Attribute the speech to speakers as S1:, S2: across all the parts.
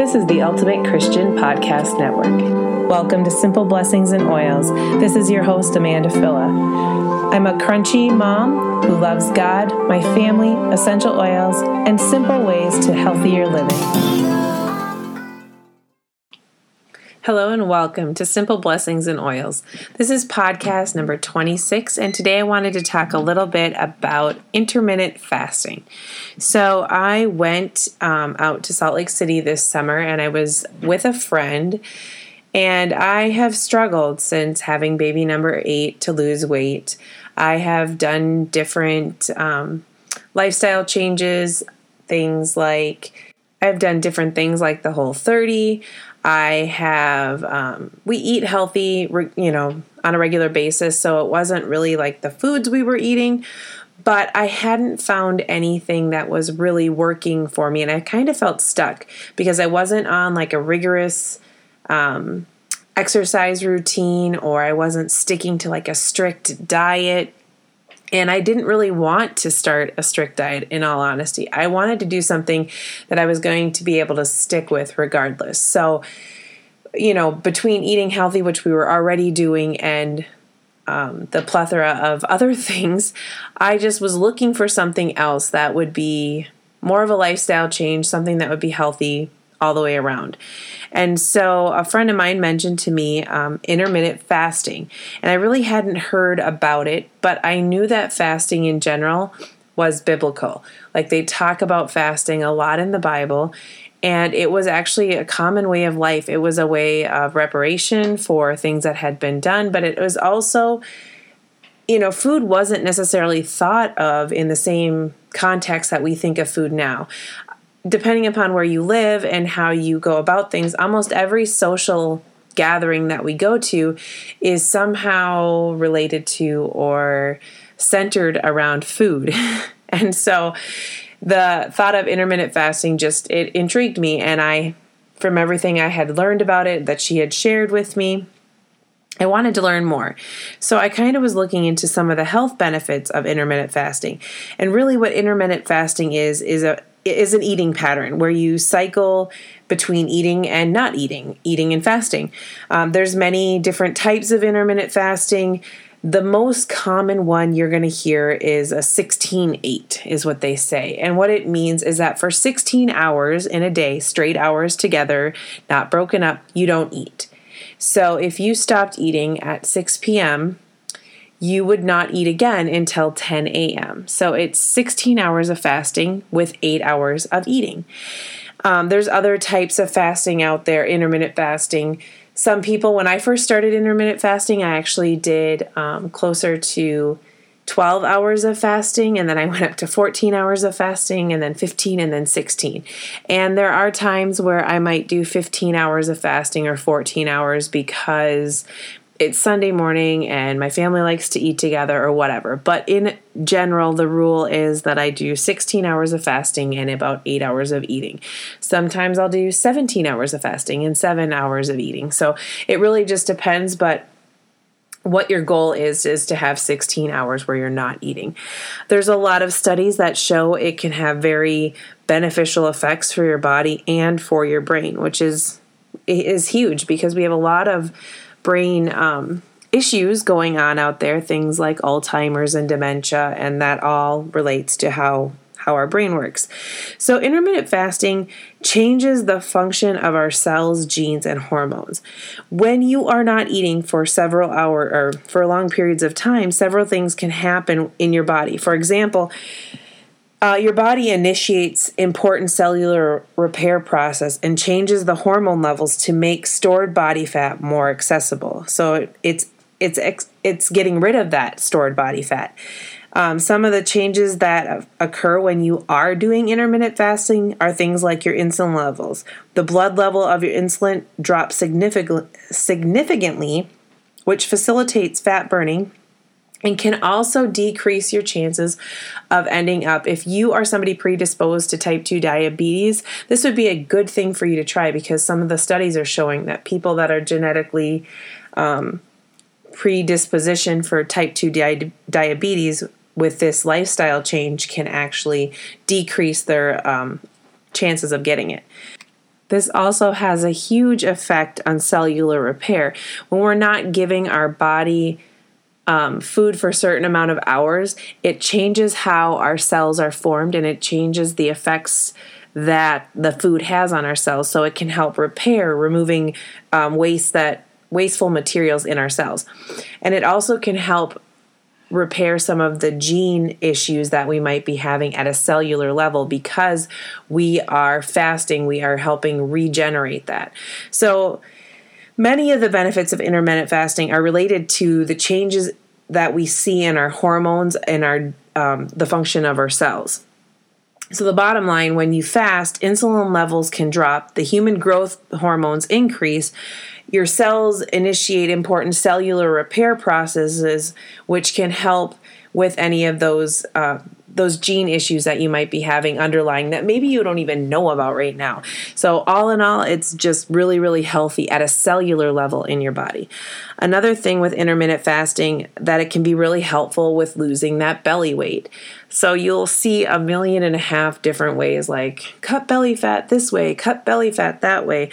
S1: This is the Ultimate Christian Podcast Network. Welcome to Simple Blessings and Oils. This is your host, Amanda Phila. I'm a crunchy mom who loves God, my family, essential oils, and simple ways to healthier living. Hello and welcome to Simple Blessings and Oils. This is podcast number 26, and today I wanted to talk a little bit about intermittent fasting. So, I went um, out to Salt Lake City this summer and I was with a friend, and I have struggled since having baby number eight to lose weight. I have done different um, lifestyle changes, things like I've done different things like the whole 30. I have, um, we eat healthy, you know, on a regular basis. So it wasn't really like the foods we were eating, but I hadn't found anything that was really working for me. And I kind of felt stuck because I wasn't on like a rigorous, um, exercise routine or I wasn't sticking to like a strict diet and I didn't really want to start a strict diet, in all honesty. I wanted to do something that I was going to be able to stick with regardless. So, you know, between eating healthy, which we were already doing, and um, the plethora of other things, I just was looking for something else that would be more of a lifestyle change, something that would be healthy all the way around. And so a friend of mine mentioned to me um, intermittent fasting, and I really hadn't heard about it, but I knew that fasting in general was biblical. Like they talk about fasting a lot in the Bible, and it was actually a common way of life. It was a way of reparation for things that had been done, but it was also you know, food wasn't necessarily thought of in the same context that we think of food now depending upon where you live and how you go about things, almost every social gathering that we go to is somehow related to or centered around food. and so the thought of intermittent fasting just it intrigued me and I from everything I had learned about it that she had shared with me I wanted to learn more. So I kind of was looking into some of the health benefits of intermittent fasting. And really what intermittent fasting is is a is an eating pattern where you cycle between eating and not eating, eating and fasting. Um, there's many different types of intermittent fasting. The most common one you're going to hear is a 16 8, is what they say. And what it means is that for 16 hours in a day, straight hours together, not broken up, you don't eat. So if you stopped eating at 6 p.m., you would not eat again until 10 a.m. So it's 16 hours of fasting with eight hours of eating. Um, there's other types of fasting out there, intermittent fasting. Some people, when I first started intermittent fasting, I actually did um, closer to 12 hours of fasting, and then I went up to 14 hours of fasting, and then 15, and then 16. And there are times where I might do 15 hours of fasting or 14 hours because it's Sunday morning and my family likes to eat together or whatever. But in general, the rule is that I do 16 hours of fasting and about eight hours of eating. Sometimes I'll do 17 hours of fasting and seven hours of eating. So it really just depends, but what your goal is is to have 16 hours where you're not eating. There's a lot of studies that show it can have very beneficial effects for your body and for your brain, which is is huge because we have a lot of brain um, issues going on out there, things like Alzheimer's and dementia, and that all relates to how how our brain works. So intermittent fasting changes the function of our cells, genes and hormones. When you are not eating for several hours or for long periods of time, several things can happen in your body. For example, uh, your body initiates important cellular repair process and changes the hormone levels to make stored body fat more accessible. So it's it's it's getting rid of that stored body fat. Um, some of the changes that occur when you are doing intermittent fasting are things like your insulin levels. The blood level of your insulin drops significantly, significantly, which facilitates fat burning and can also decrease your chances of ending up if you are somebody predisposed to type 2 diabetes this would be a good thing for you to try because some of the studies are showing that people that are genetically um, predisposition for type 2 di- diabetes with this lifestyle change can actually decrease their um, chances of getting it This also has a huge effect on cellular repair. When we're not giving our body um, food for a certain amount of hours, it changes how our cells are formed and it changes the effects that the food has on our cells. So it can help repair, removing um, waste that wasteful materials in our cells, and it also can help repair some of the gene issues that we might be having at a cellular level because we are fasting, we are helping regenerate that. So, many of the benefits of intermittent fasting are related to the changes that we see in our hormones and our um, the function of our cells. So, the bottom line when you fast, insulin levels can drop, the human growth hormones increase, your cells initiate important cellular repair processes, which can help with any of those. Uh, those gene issues that you might be having underlying that maybe you don't even know about right now. So, all in all, it's just really, really healthy at a cellular level in your body. Another thing with intermittent fasting that it can be really helpful with losing that belly weight. So, you'll see a million and a half different ways like cut belly fat this way, cut belly fat that way.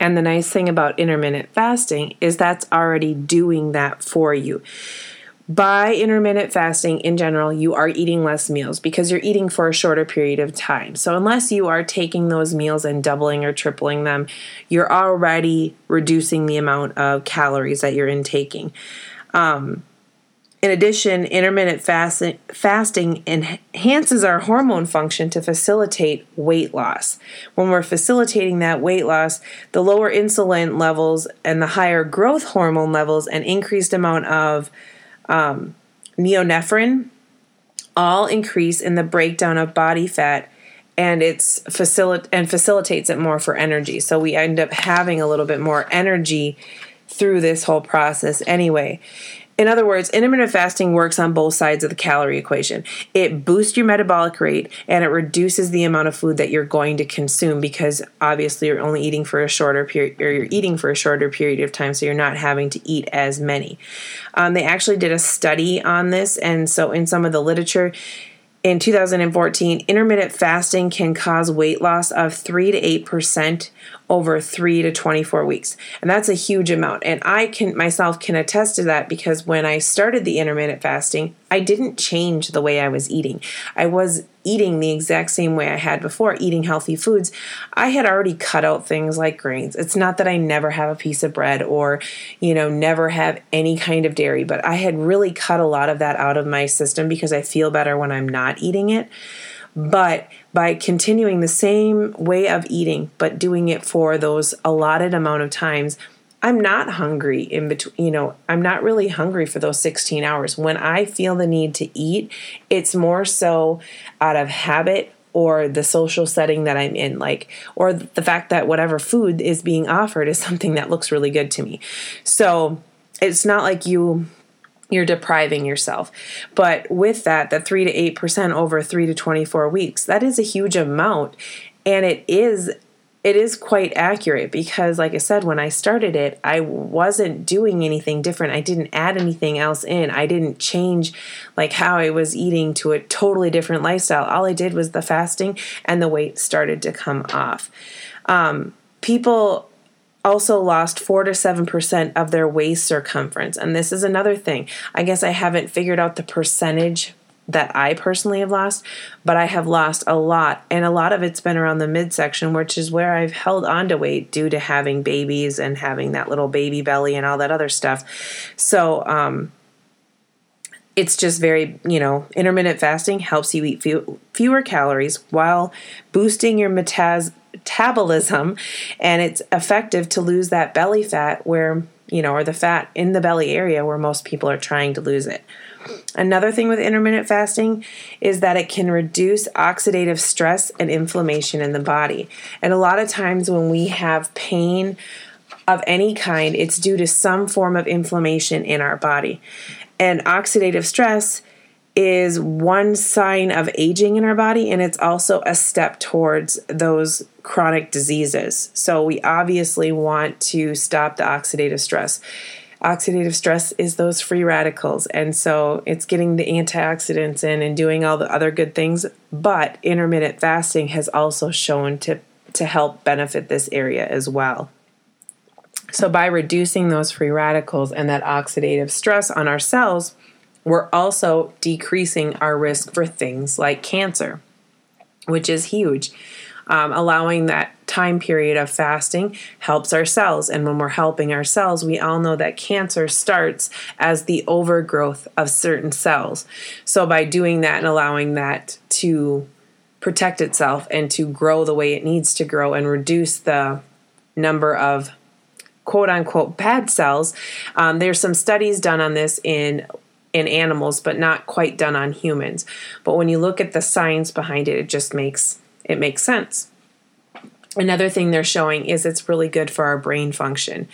S1: And the nice thing about intermittent fasting is that's already doing that for you by intermittent fasting in general, you are eating less meals because you're eating for a shorter period of time. So, unless you are taking those meals and doubling or tripling them, you're already reducing the amount of calories that you're intaking. Um, in addition, intermittent fasting, fasting enhances our hormone function to facilitate weight loss. When we're facilitating that weight loss, the lower insulin levels and the higher growth hormone levels and increased amount of um, neonephrine all increase in the breakdown of body fat and it's facilit- and facilitates it more for energy. So we end up having a little bit more energy through this whole process anyway. In other words, intermittent fasting works on both sides of the calorie equation. It boosts your metabolic rate and it reduces the amount of food that you're going to consume because obviously you're only eating for a shorter period or you're eating for a shorter period of time, so you're not having to eat as many. Um, they actually did a study on this, and so in some of the literature, in 2014, intermittent fasting can cause weight loss of 3 to 8% over 3 to 24 weeks. And that's a huge amount. And I can myself can attest to that because when I started the intermittent fasting, I didn't change the way I was eating. I was eating the exact same way I had before, eating healthy foods. I had already cut out things like grains. It's not that I never have a piece of bread or, you know, never have any kind of dairy, but I had really cut a lot of that out of my system because I feel better when I'm not eating it. But by continuing the same way of eating, but doing it for those allotted amount of times, I'm not hungry in between, you know, I'm not really hungry for those 16 hours. When I feel the need to eat, it's more so out of habit or the social setting that I'm in, like, or the fact that whatever food is being offered is something that looks really good to me. So it's not like you you're depriving yourself. But with that, the 3 to 8% over 3 to 24 weeks, that is a huge amount. And it is it is quite accurate because like i said when i started it i wasn't doing anything different. I didn't add anything else in. I didn't change like how i was eating to a totally different lifestyle. All i did was the fasting and the weight started to come off. Um, people also lost 4 to 7% of their waist circumference and this is another thing i guess i haven't figured out the percentage that I personally have lost, but I have lost a lot. And a lot of it's been around the midsection, which is where I've held on to weight due to having babies and having that little baby belly and all that other stuff. So, um, it's just very, you know, intermittent fasting helps you eat few, fewer calories while boosting your metaz- metabolism. And it's effective to lose that belly fat where, you know, or the fat in the belly area where most people are trying to lose it. Another thing with intermittent fasting is that it can reduce oxidative stress and inflammation in the body. And a lot of times when we have pain of any kind, it's due to some form of inflammation in our body. And oxidative stress is one sign of aging in our body, and it's also a step towards those chronic diseases. So, we obviously want to stop the oxidative stress oxidative stress is those free radicals. And so it's getting the antioxidants in and doing all the other good things. But intermittent fasting has also shown to to help benefit this area as well. So, by reducing those free radicals and that oxidative stress on our cells, we're also decreasing our risk for things like cancer, which is huge. Um, allowing that time period of fasting helps our cells. And when we're helping our cells, we all know that cancer starts as the overgrowth of certain cells. So, by doing that and allowing that to protect itself and to grow the way it needs to grow and reduce the number of quote unquote bad cells, um, there's some studies done on this in in animals but not quite done on humans but when you look at the science behind it it just makes it makes sense another thing they're showing is it's really good for our brain function.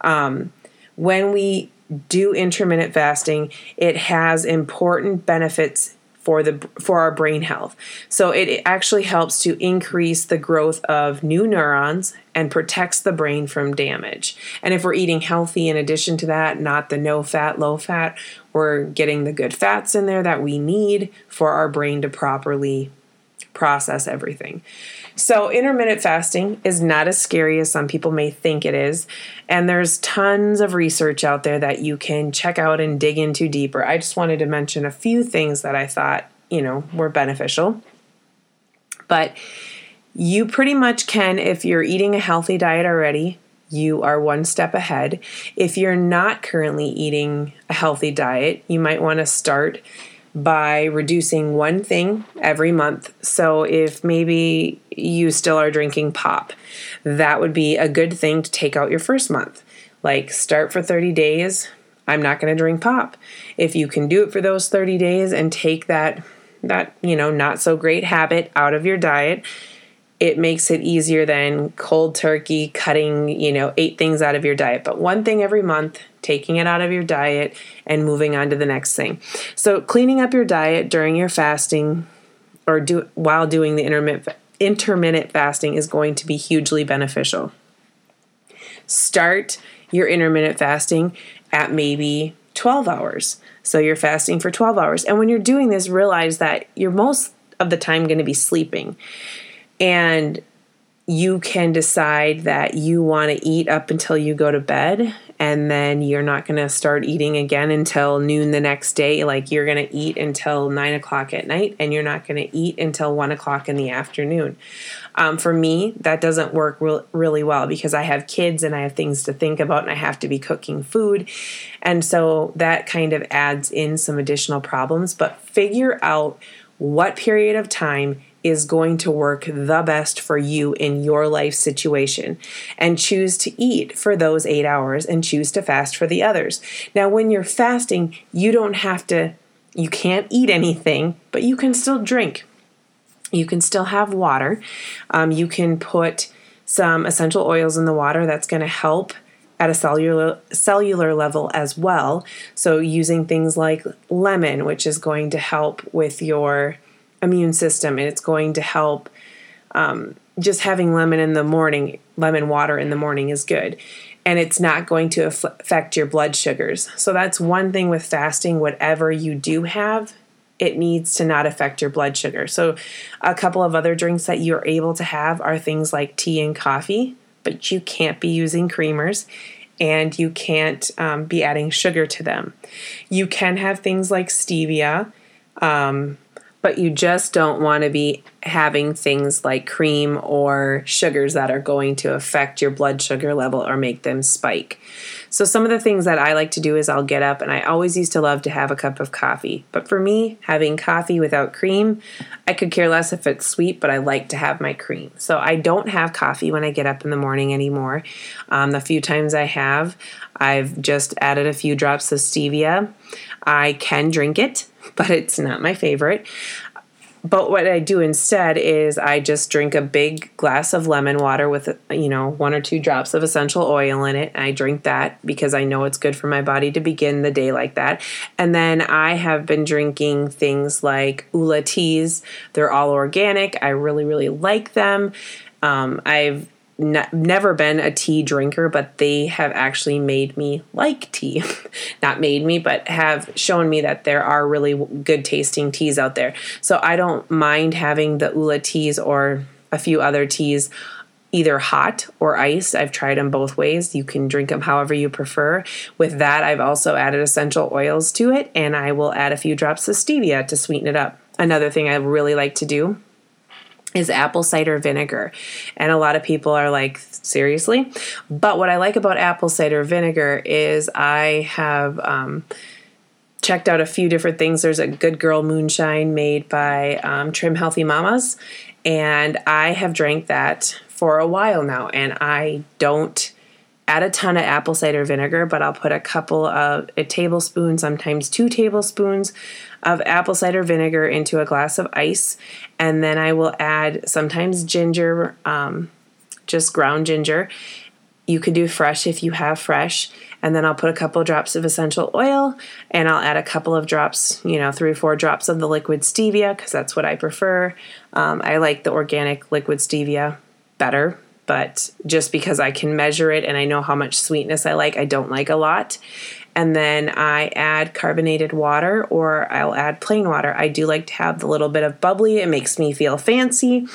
S1: Um, when we do intermittent fasting, it has important benefits for the for our brain health. So it actually helps to increase the growth of new neurons and protects the brain from damage. And if we're eating healthy in addition to that, not the no fat, low fat, we're getting the good fats in there that we need for our brain to properly process everything. So, intermittent fasting is not as scary as some people may think it is. And there's tons of research out there that you can check out and dig into deeper. I just wanted to mention a few things that I thought, you know, were beneficial. But you pretty much can, if you're eating a healthy diet already, you are one step ahead. If you're not currently eating a healthy diet, you might want to start by reducing one thing every month. So if maybe you still are drinking pop, that would be a good thing to take out your first month. Like start for 30 days. I'm not going to drink pop. If you can do it for those 30 days and take that that, you know, not so great habit out of your diet, it makes it easier than cold turkey cutting, you know, eight things out of your diet. But one thing every month, taking it out of your diet and moving on to the next thing. So, cleaning up your diet during your fasting or do while doing the intermittent intermittent fasting is going to be hugely beneficial. Start your intermittent fasting at maybe 12 hours. So you're fasting for 12 hours. And when you're doing this, realize that you're most of the time going to be sleeping and you can decide that you want to eat up until you go to bed and then you're not going to start eating again until noon the next day. Like you're going to eat until nine o'clock at night and you're not going to eat until one o'clock in the afternoon. Um, for me that doesn't work re- really well because i have kids and i have things to think about and i have to be cooking food. And so that kind of adds in some additional problems. But figure out what period of time is going to work the best for you in your life situation and choose to eat for those eight hours and choose to fast for the others. Now, when you're fasting, you don't have to, you can't eat anything, but you can still drink. You can still have water. Um, you can put some essential oils in the water that's going to help at a cellular cellular level as well. So using things like lemon, which is going to help with your immune system and it's going to help um, just having lemon in the morning lemon water in the morning is good. And it's not going to affect your blood sugars. So that's one thing with fasting whatever you do have it needs to not affect your blood sugar. So a couple of other drinks that you're able to have are things like tea and coffee but you can't be using creamers and you can't um, be adding sugar to them. You can have things like stevia um, but you just don't want to be having things like cream or sugars that are going to affect your blood sugar level or make them spike. So, some of the things that I like to do is I'll get up and I always used to love to have a cup of coffee. But for me, having coffee without cream, I could care less if it's sweet, but I like to have my cream. So, I don't have coffee when I get up in the morning anymore. Um, the few times I have, I've just added a few drops of stevia. I can drink it but it's not my favorite. But what I do instead is I just drink a big glass of lemon water with, you know, one or two drops of essential oil in it. I drink that because I know it's good for my body to begin the day like that. And then I have been drinking things like Ula teas. They're all organic. I really, really like them. Um, I've ne- never been a tea drinker, but they have actually made me like tea. Not made me, but have shown me that there are really good tasting teas out there. So I don't mind having the Ula teas or a few other teas either hot or iced. I've tried them both ways. You can drink them however you prefer. With that, I've also added essential oils to it, and I will add a few drops of stevia to sweeten it up. Another thing I really like to do is apple cider vinegar. And a lot of people are like, seriously? But what I like about apple cider vinegar is I have um, checked out a few different things. There's a Good Girl Moonshine made by um, Trim Healthy Mamas. And I have drank that for a while now. And I don't add a ton of apple cider vinegar, but I'll put a couple of a tablespoon, sometimes two tablespoons of apple cider vinegar into a glass of ice, and then I will add sometimes ginger, um, just ground ginger. You could do fresh if you have fresh, and then I'll put a couple drops of essential oil, and I'll add a couple of drops, you know, three or four drops of the liquid stevia because that's what I prefer. Um, I like the organic liquid stevia better but just because I can measure it and I know how much sweetness I like, I don't like a lot and then I add carbonated water or I'll add plain water. I do like to have the little bit of bubbly. It makes me feel fancy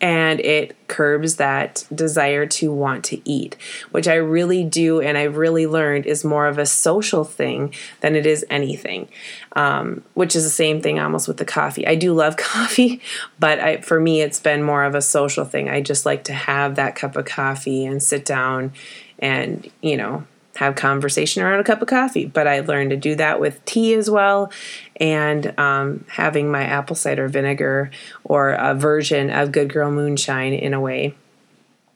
S1: and it curbs that desire to want to eat, which I really do and I've really learned is more of a social thing than it is anything. Um, which is the same thing almost with the coffee. I do love coffee, but I, for me, it's been more of a social thing. I just like to have that cup of coffee and sit down and, you know, have conversation around a cup of coffee. But I learned to do that with tea as well, and um, having my apple cider vinegar or a version of Good Girl Moonshine in a way.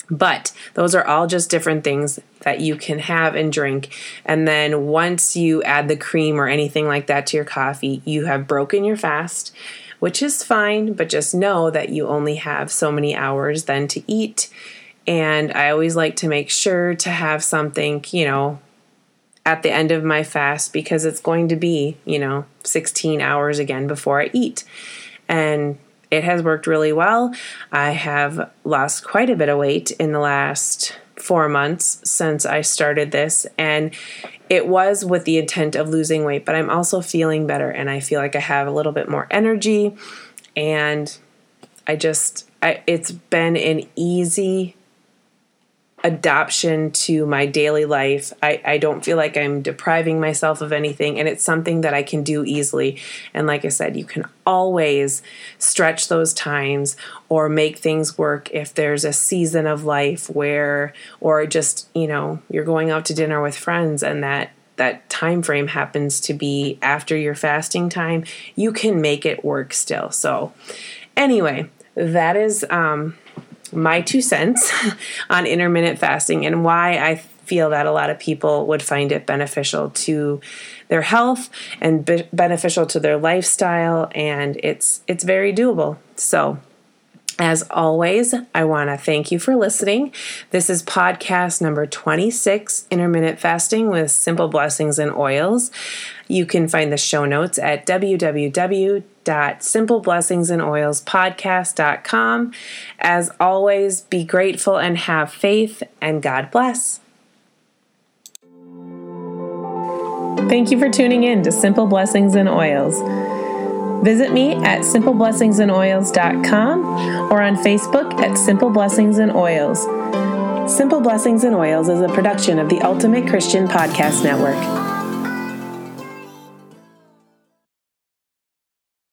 S1: But those are all just different things that you can have and drink. And then once you add the cream or anything like that to your coffee, you have broken your fast, which is fine, but just know that you only have so many hours then to eat and I always like to make sure to have something, you know, at the end of my fast because it's going to be, you know, 16 hours again before I eat. And it has worked really well. I have lost quite a bit of weight in the last four months since I started this. And it was with the intent of losing weight, but I'm also feeling better and I feel like I have a little bit more energy. And I just, I, it's been an easy adoption to my daily life. I, I don't feel like I'm depriving myself of anything, and it's something that I can do easily. And like I said, you can always stretch those times or make things work if there's a season of life where, or just, you know, you're going out to dinner with friends and that that time frame happens to be after your fasting time you can make it work still so anyway that is um my two cents on intermittent fasting and why I feel that a lot of people would find it beneficial to their health and be- beneficial to their lifestyle and it's it's very doable. So as always, I want to thank you for listening. This is podcast number 26 Intermittent Fasting with Simple Blessings and Oils. You can find the show notes at www.simpleblessingsandoilspodcast.com. As always, be grateful and have faith, and God bless. Thank you for tuning in to Simple Blessings and Oils. Visit me at simpleblessingsandoils.com or on Facebook at Simple Blessings and Oils. Simple Blessings and Oils is a production of the Ultimate Christian Podcast Network.